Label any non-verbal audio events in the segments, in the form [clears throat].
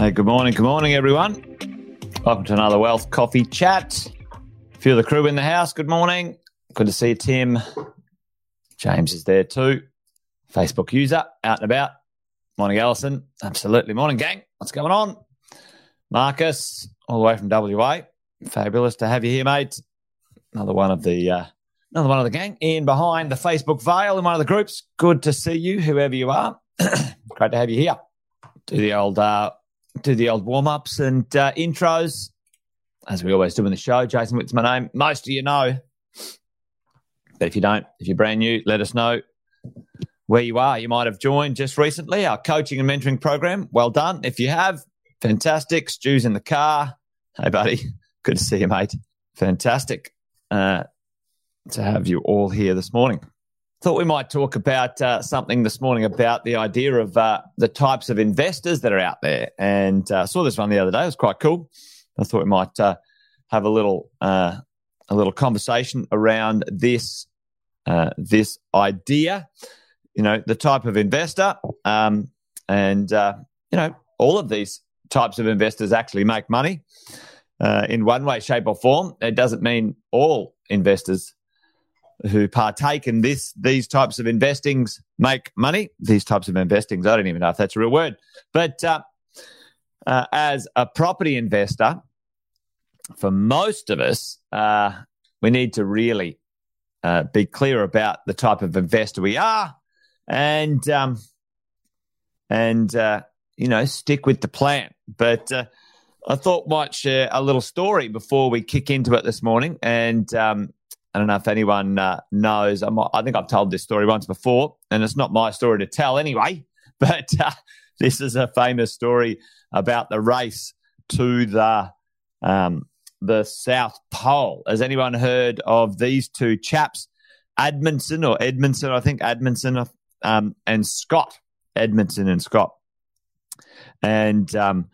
Hey, good morning, good morning, everyone. Welcome to another Wealth Coffee Chat. A few of the crew in the house, good morning. Good to see you, Tim. James is there too. Facebook user, out and about. Morning, Alison. Absolutely. Morning, gang. What's going on? Marcus, all the way from WA. Fabulous to have you here, mate. Another one of the uh, another one of the gang. Ian behind the Facebook veil in one of the groups. Good to see you, whoever you are. [clears throat] Great to have you here. Do the old uh, do the old warm ups and uh, intros, as we always do in the show. Jason Witt's my name. Most of you know, but if you don't, if you're brand new, let us know where you are. You might have joined just recently our coaching and mentoring program. Well done. If you have, fantastic. Stu's in the car. Hey, buddy. [laughs] Good to see you, mate. Fantastic uh, to have you all here this morning. Thought we might talk about uh, something this morning about the idea of uh, the types of investors that are out there. And uh, saw this one the other day. It was quite cool. I thought we might uh, have a little uh, a little conversation around this uh, this idea. You know, the type of investor, um, and you know, all of these types of investors actually make money in one way, shape, or form. It doesn't mean all investors who partake in this these types of investings make money. These types of investings, I don't even know if that's a real word. But uh, uh, as a property investor, for most of us, uh, we need to really uh, be clear about the type of investor we are, and um, and uh, you know stick with the plan. But uh, I thought might share a little story before we kick into it this morning, and um, I don't know if anyone uh, knows. I'm, i think I've told this story once before, and it's not my story to tell anyway. [laughs] But uh, this is a famous story about the race to the um, the South Pole. Has anyone heard of these two chaps, Edmondson or Edmondson? I think Edmondson um, and Scott. Edmondson and Scott, and um,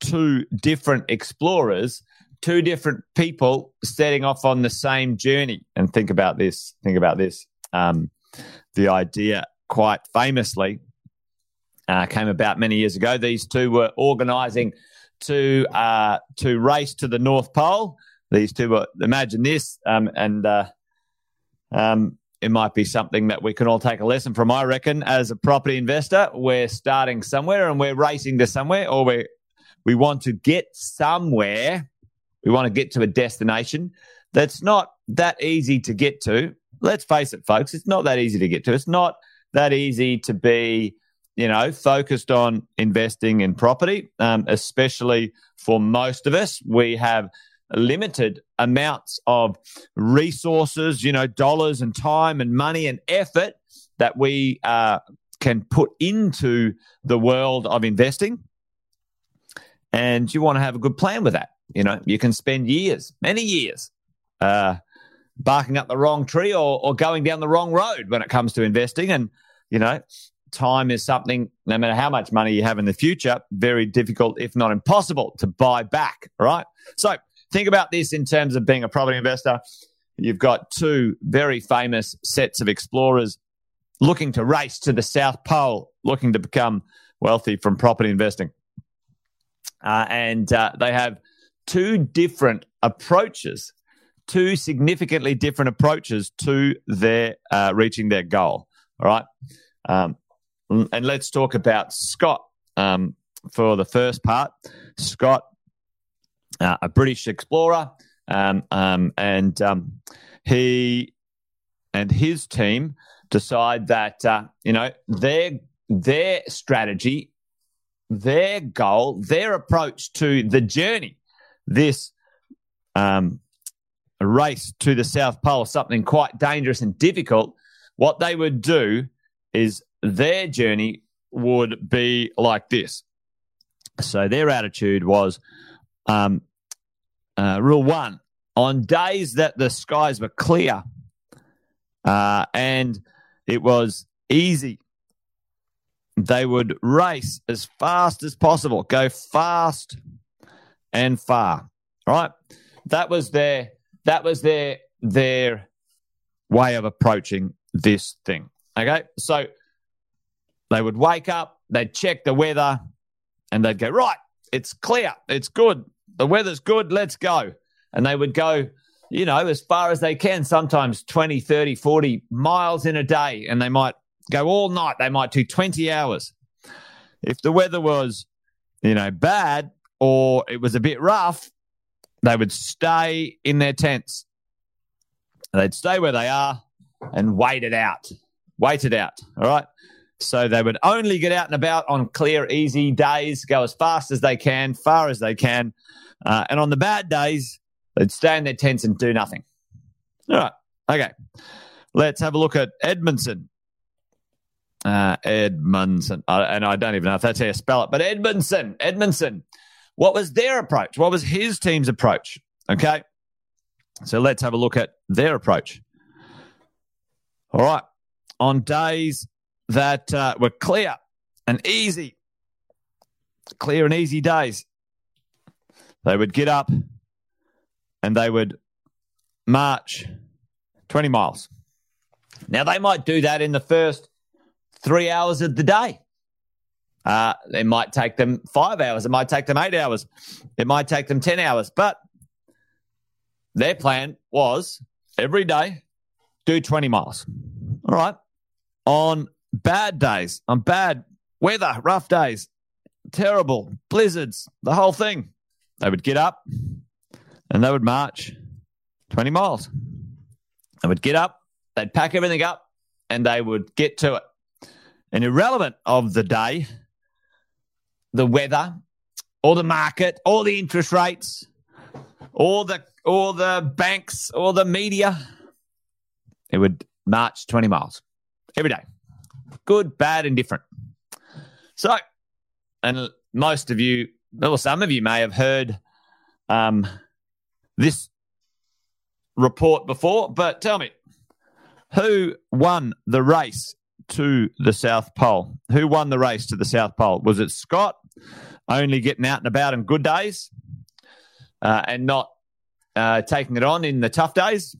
two different explorers two different people setting off on the same journey. And think about this. Think about this. Um, the idea, quite famously, uh, came about many years ago. These two were organising to uh, to race to the North Pole. These two were imagine this, um, and uh, um, it might be something that we can all take a lesson from. I reckon, as a property investor, we're starting somewhere and we're racing to somewhere, or we we want to get somewhere we want to get to a destination that's not that easy to get to. Let's face it, folks, it's not that easy to get to. It's not that easy to be, you know, focused on investing in property, um, especially for most of us. We have limited amounts of resources, you know, dollars and time and money and effort that we uh, can put into the world of investing. And you want to have a good plan with that. You know, you can spend years, many years, uh, barking up the wrong tree or, or going down the wrong road when it comes to investing. And, you know, time is something, no matter how much money you have in the future, very difficult, if not impossible, to buy back. Right. So think about this in terms of being a property investor. You've got two very famous sets of explorers looking to race to the South Pole, looking to become wealthy from property investing. Uh, and uh, they have two different approaches, two significantly different approaches to their uh, reaching their goal. All right. Um, and let's talk about Scott um, for the first part. Scott, uh, a British explorer, um, um and um, he and his team decide that uh, you know their their strategy, their goal, their approach to the journey this um, race to the South Pole, something quite dangerous and difficult, what they would do is their journey would be like this. So their attitude was um, uh, rule one on days that the skies were clear uh, and it was easy, they would race as fast as possible, go fast and far. Right? That was their that was their their way of approaching this thing. Okay? So they would wake up, they'd check the weather, and they'd go, right, it's clear, it's good, the weather's good, let's go. And they would go, you know, as far as they can, sometimes 20, 30, 40 miles in a day, and they might go all night, they might do 20 hours. If the weather was, you know, bad or it was a bit rough, they would stay in their tents. They'd stay where they are and wait it out. Wait it out. All right. So they would only get out and about on clear, easy days, go as fast as they can, far as they can. Uh, and on the bad days, they'd stay in their tents and do nothing. All right. Okay. Let's have a look at Edmondson. Uh, Edmondson. And I don't even know if that's how you spell it, but Edmondson. Edmondson. What was their approach? What was his team's approach? Okay. So let's have a look at their approach. All right. On days that uh, were clear and easy, clear and easy days, they would get up and they would march 20 miles. Now, they might do that in the first three hours of the day. Uh, it might take them five hours. It might take them eight hours. It might take them 10 hours. But their plan was every day do 20 miles. All right. On bad days, on bad weather, rough days, terrible blizzards, the whole thing, they would get up and they would march 20 miles. They would get up, they'd pack everything up, and they would get to it. And irrelevant of the day, the weather, or the market, or the interest rates, or the or the banks, or the media, it would march 20 miles every day. Good, bad, and different. So, and most of you, or some of you may have heard um, this report before, but tell me, who won the race to the South Pole? Who won the race to the South Pole? Was it Scott, only getting out and about in good days uh, and not uh, taking it on in the tough days?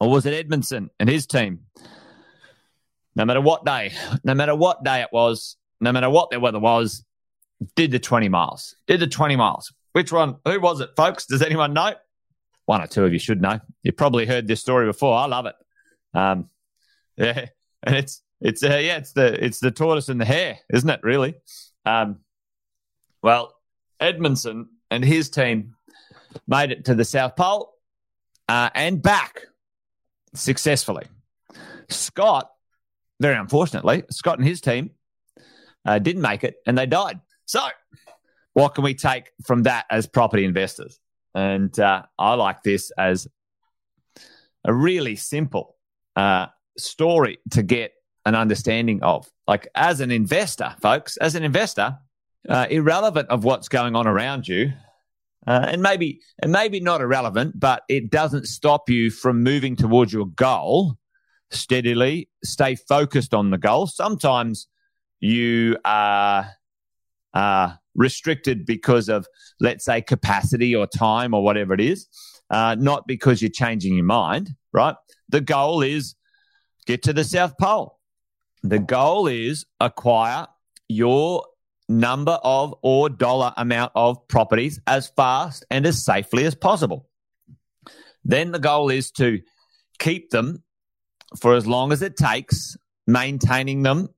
Or was it Edmondson and his team? No matter what day, no matter what day it was, no matter what the weather was, did the 20 miles. Did the 20 miles. Which one? Who was it, folks? Does anyone know? One or two of you should know. You probably heard this story before. I love it. Um, [laughs] yeah, and it's it's uh, yeah, it's the it's the tortoise and the hare, isn't it? Really. Um, well, Edmondson and his team made it to the South Pole uh, and back successfully. Scott, very unfortunately, Scott and his team uh, didn't make it and they died. So, what can we take from that as property investors? And uh, I like this as a really simple uh, story to get an understanding of. Like, as an investor, folks, as an investor, uh, irrelevant of what's going on around you, uh, and maybe and maybe not irrelevant, but it doesn't stop you from moving towards your goal steadily. Stay focused on the goal. Sometimes you are, are restricted because of, let's say, capacity or time or whatever it is, uh, not because you're changing your mind. Right? The goal is get to the South Pole. The goal is acquire your number of or dollar amount of properties as fast and as safely as possible. Then the goal is to keep them for as long as it takes, maintaining them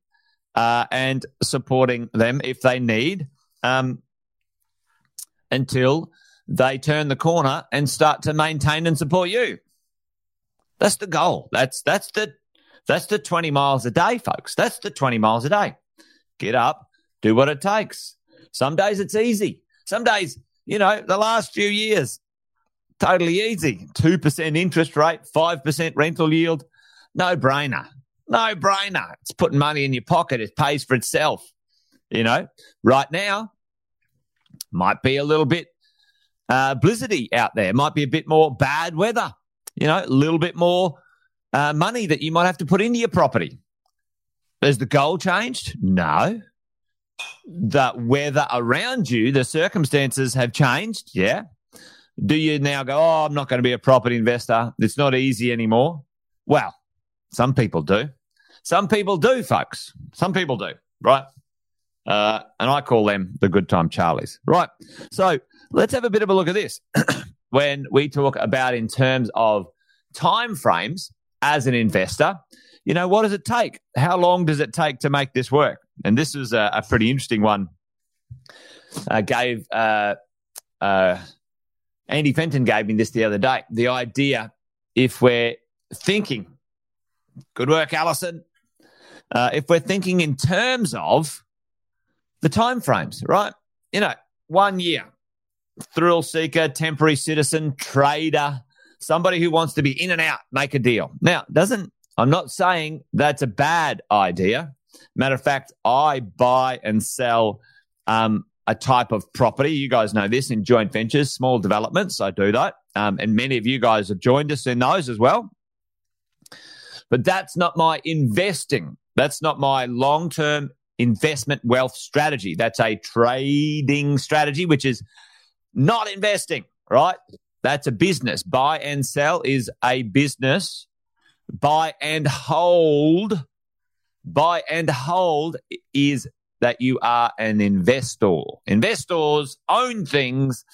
uh, and supporting them if they need um, until they turn the corner and start to maintain and support you. That's the goal. That's that's the that's the 20 miles a day, folks. That's the 20 miles a day. Get up, do what it takes. Some days it's easy. Some days, you know, the last few years, totally easy. 2% interest rate, 5% rental yield. No brainer. No brainer. It's putting money in your pocket. It pays for itself. You know, right now, might be a little bit uh, blizzardy out there. Might be a bit more bad weather. You know, a little bit more uh, money that you might have to put into your property. Has the goal changed? No the weather around you, the circumstances have changed. Yeah. Do you now go, oh, I'm not going to be a property investor? It's not easy anymore. Well, some people do. Some people do, folks. Some people do, right? Uh, and I call them the good time Charlies. Right. So let's have a bit of a look at this. [clears throat] when we talk about in terms of time frames as an investor, you know, what does it take? How long does it take to make this work? And this is a, a pretty interesting one. Uh, gave uh, uh, Andy Fenton gave me this the other day. The idea, if we're thinking, good work, Allison. Uh, if we're thinking in terms of the time frames, right? You know, one year, thrill seeker, temporary citizen, trader, somebody who wants to be in and out, make a deal. Now, doesn't I'm not saying that's a bad idea. Matter of fact, I buy and sell um, a type of property. You guys know this in joint ventures, small developments. I do that. Um, and many of you guys have joined us in those as well. But that's not my investing. That's not my long term investment wealth strategy. That's a trading strategy, which is not investing, right? That's a business. Buy and sell is a business. Buy and hold. Buy and hold is that you are an investor. Investors own things,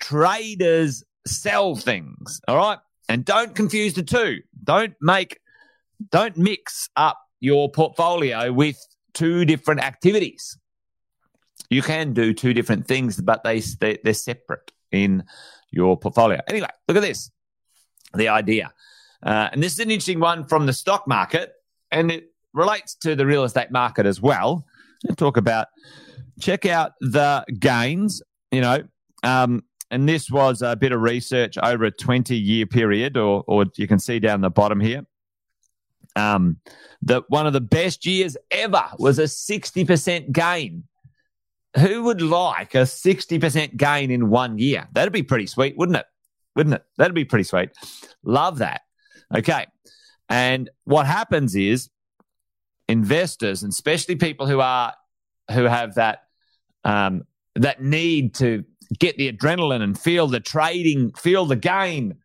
traders sell things. All right. And don't confuse the two. Don't make, don't mix up your portfolio with two different activities. You can do two different things, but they, they they're separate in your portfolio. Anyway, look at this. The idea. Uh, and this is an interesting one from the stock market, and it relates to the real estate market as well talk about check out the gains, you know, um, and this was a bit of research over a 20 year period, or, or you can see down the bottom here. Um, that one of the best years ever was a 60% gain. Who would like a 60% gain in one year? That'd be pretty sweet, wouldn't it? Wouldn't it? That'd be pretty sweet. Love that. Okay. And what happens is investors, and especially people who are who have that um, that need to get the adrenaline and feel the trading, feel the gain,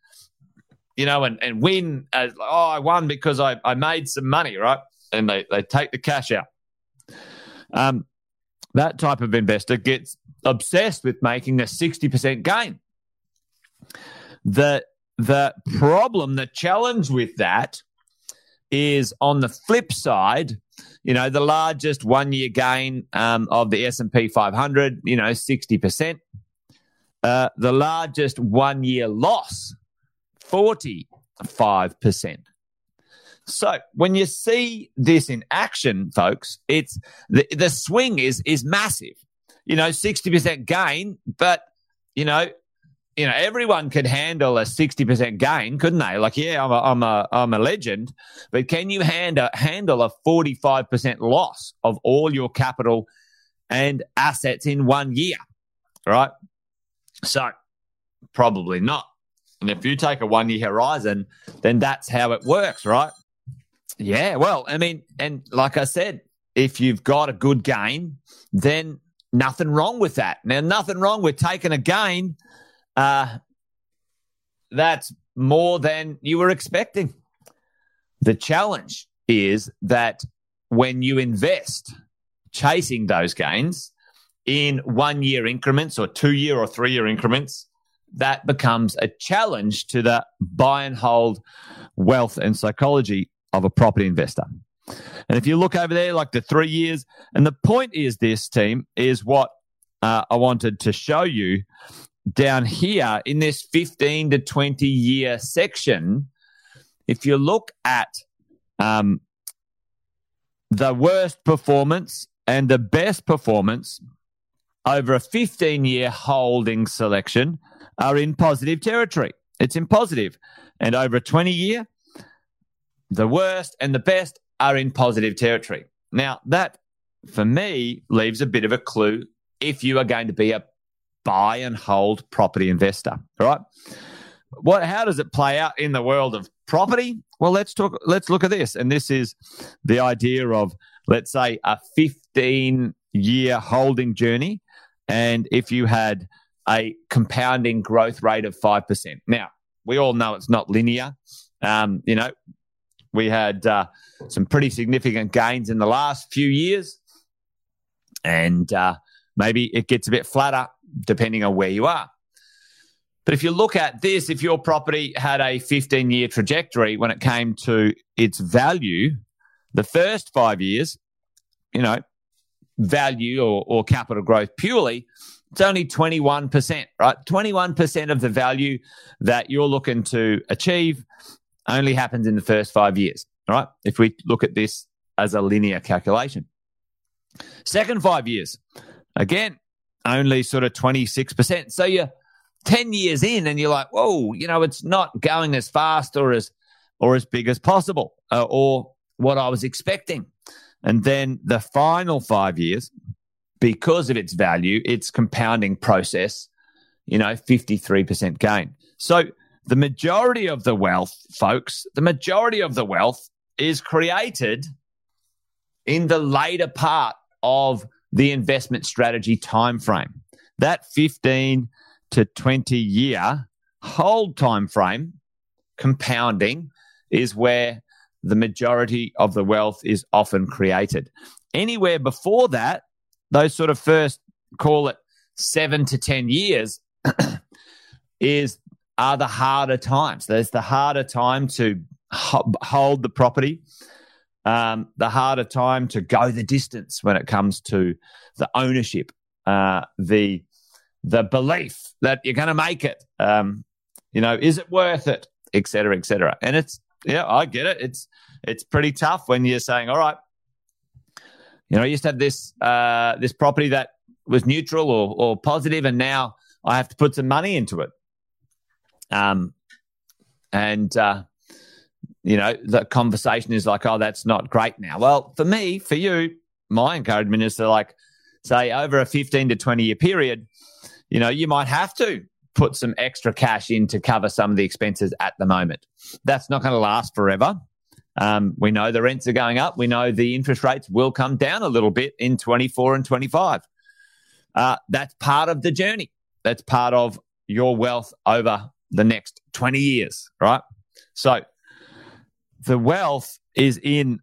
you know, and, and win as oh, I won because I, I made some money, right? And they, they take the cash out. Um, that type of investor gets obsessed with making a 60% gain. The the problem, the challenge with that is on the flip side, you know, the largest one year gain um, of the S&P 500, you know, 60%. Uh, the largest one year loss, 45%. So when you see this in action, folks, it's the, the swing is is massive. You know, 60% gain, but you know, you know, everyone could handle a 60% gain, couldn't they? Like, yeah, I'm a, I'm a, I'm a legend, but can you handle, uh, handle a 45% loss of all your capital and assets in one year? Right. So probably not. And if you take a one year horizon, then that's how it works, right? Yeah. Well, I mean, and like I said, if you've got a good gain, then nothing wrong with that. Now, nothing wrong with taking a gain uh, that's more than you were expecting. The challenge is that when you invest chasing those gains in one year increments or two year or three year increments, that becomes a challenge to the buy and hold wealth and psychology of a property investor. And if you look over there, like the three years, and the point is this team is what uh, I wanted to show you down here in this 15 to 20 year section, if you look at um, the worst performance and the best performance over a 15 year holding selection are in positive territory. It's in positive. And over a 20 year, the worst and the best are in positive territory. Now, that for me leaves a bit of a clue if you are going to be a buy and hold property investor. Right? What? How does it play out in the world of property? Well, let's talk. Let's look at this, and this is the idea of let's say a 15 year holding journey, and if you had a compounding growth rate of five percent. Now we all know it's not linear. Um, you know, we had uh, some pretty significant gains in the last few years. And uh, maybe it gets a bit flatter depending on where you are. But if you look at this, if your property had a 15 year trajectory when it came to its value, the first five years, you know, value or, or capital growth purely, it's only 21%, right? 21% of the value that you're looking to achieve only happens in the first five years, right? If we look at this as a linear calculation. Second five years, again, only sort of 26%. So you're 10 years in and you're like, whoa, you know, it's not going as fast or as, or as big as possible uh, or what I was expecting. And then the final five years, because of its value, its compounding process, you know, 53% gain. So the majority of the wealth, folks, the majority of the wealth is created in the later part of the investment strategy time frame. That 15 to 20 year hold time frame compounding is where the majority of the wealth is often created. Anywhere before that, those sort of first call it seven to 10 years [clears throat] is are the harder times. There's the harder time to hold the property, um, the harder time to go the distance when it comes to the ownership, uh, the the belief that you're going to make it. Um, you know, is it worth it, et cetera, et cetera. And it's yeah, I get it. It's it's pretty tough when you're saying, all right, you know, I used to have this uh, this property that was neutral or or positive, and now I have to put some money into it. Um, and uh, you know, the conversation is like, oh, that's not great now. Well, for me, for you, my encouragement is to like say over a 15 to 20 year period, you know, you might have to put some extra cash in to cover some of the expenses at the moment. That's not going to last forever. Um, we know the rents are going up. We know the interest rates will come down a little bit in 24 and 25. Uh, that's part of the journey. That's part of your wealth over the next 20 years, right? So the wealth is in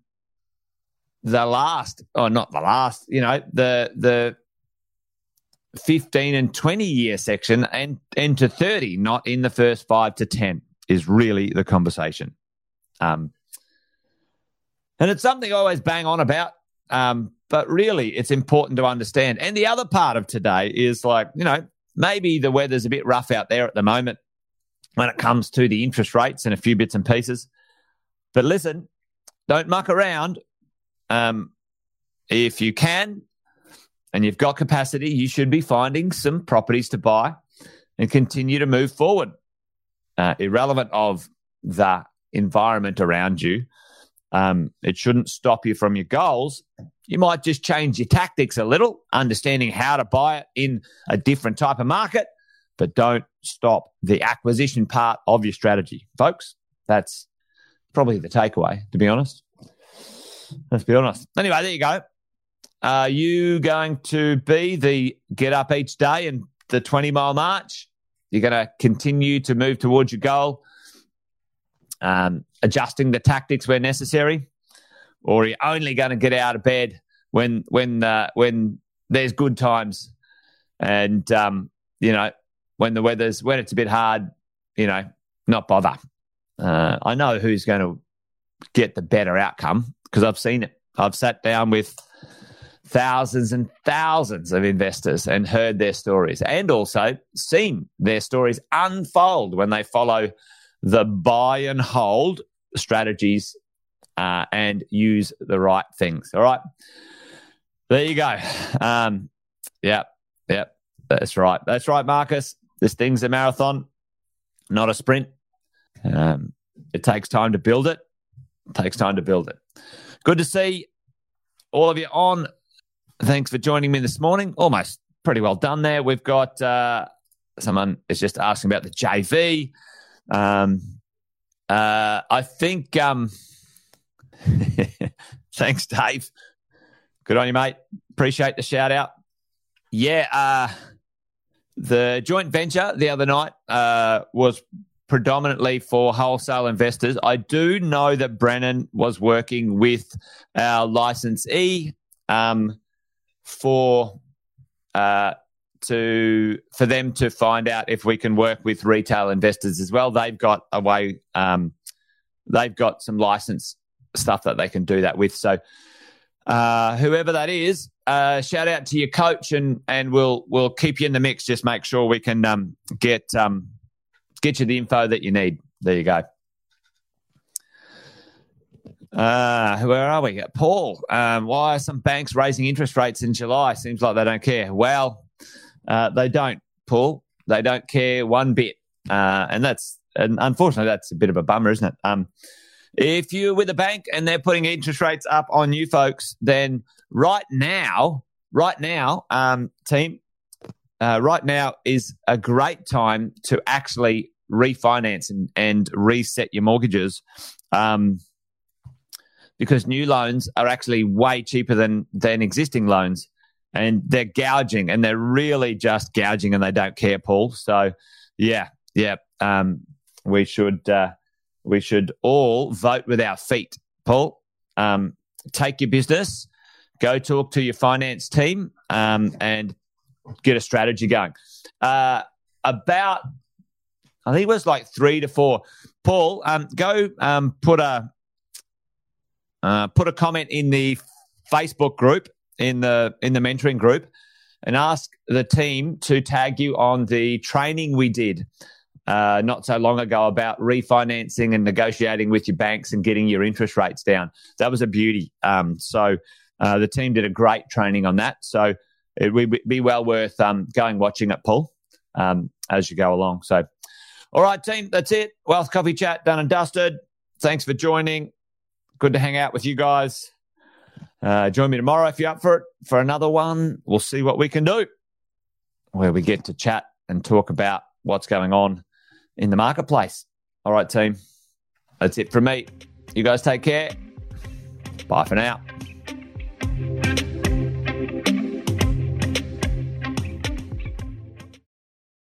the last, or not the last, you know, the, the 15 and 20 year section and, and to 30, not in the first five to 10, is really the conversation. Um, and it's something I always bang on about. Um, but really, it's important to understand. And the other part of today is like, you know, maybe the weather's a bit rough out there at the moment when it comes to the interest rates and a few bits and pieces. But listen, don't muck around. Um, if you can, and you've got capacity, you should be finding some properties to buy and continue to move forward, uh, irrelevant of the environment around you. Um, it shouldn't stop you from your goals. You might just change your tactics a little, understanding how to buy it in a different type of market, but don't stop the acquisition part of your strategy. Folks, that's probably the takeaway, to be honest. Let's be honest. Anyway, there you go. Are you going to be the get up each day and the 20 mile march? You're going to continue to move towards your goal, um, adjusting the tactics where necessary, or are you only going to get out of bed when when uh, when there's good times, and um, you know when the weather's when it's a bit hard, you know, not bother. Uh, I know who's going to get the better outcome because I've seen it. I've sat down with thousands and thousands of investors and heard their stories and also seen their stories unfold when they follow the buy and hold strategies uh, and use the right things. All right. There you go. Um, yeah. Yeah. That's right. That's right, Marcus. This thing's a marathon, not a sprint. Um, it takes time to build it. it. Takes time to build it. Good to see all of you on Thanks for joining me this morning. Almost pretty well done there. We've got uh, someone is just asking about the JV. Um, uh, I think. Um, [laughs] thanks, Dave. Good on you, mate. Appreciate the shout out. Yeah, uh, the joint venture the other night uh, was predominantly for wholesale investors. I do know that Brennan was working with our licensee. Um, for uh, to for them to find out if we can work with retail investors as well. They've got a way. Um, they've got some license stuff that they can do that with. So uh, whoever that is, uh, shout out to your coach, and and we'll we'll keep you in the mix. Just make sure we can um, get um, get you the info that you need. There you go. Uh, where are we? Paul, um, why are some banks raising interest rates in July? Seems like they don't care. Well, uh, they don't, Paul. They don't care one bit. Uh, and that's, and unfortunately, that's a bit of a bummer, isn't it? Um, if you're with a bank and they're putting interest rates up on you folks, then right now, right now, um, team, uh, right now is a great time to actually refinance and, and reset your mortgages. Um, because new loans are actually way cheaper than than existing loans, and they're gouging, and they're really just gouging, and they don't care, Paul. So, yeah, yeah, um, we should uh, we should all vote with our feet, Paul. Um, take your business, go talk to your finance team, um, and get a strategy going. Uh, about I think it was like three to four. Paul, um, go um, put a uh, put a comment in the Facebook group in the in the mentoring group and ask the team to tag you on the training we did uh, not so long ago about refinancing and negotiating with your banks and getting your interest rates down. That was a beauty. Um, so uh, the team did a great training on that. So it would be well worth um, going watching it, Paul, um, as you go along. So, all right, team, that's it. Wealth Coffee Chat done and dusted. Thanks for joining. Good to hang out with you guys. Uh, join me tomorrow if you're up for it for another one. We'll see what we can do where we get to chat and talk about what's going on in the marketplace. All right, team. That's it from me. You guys take care. Bye for now.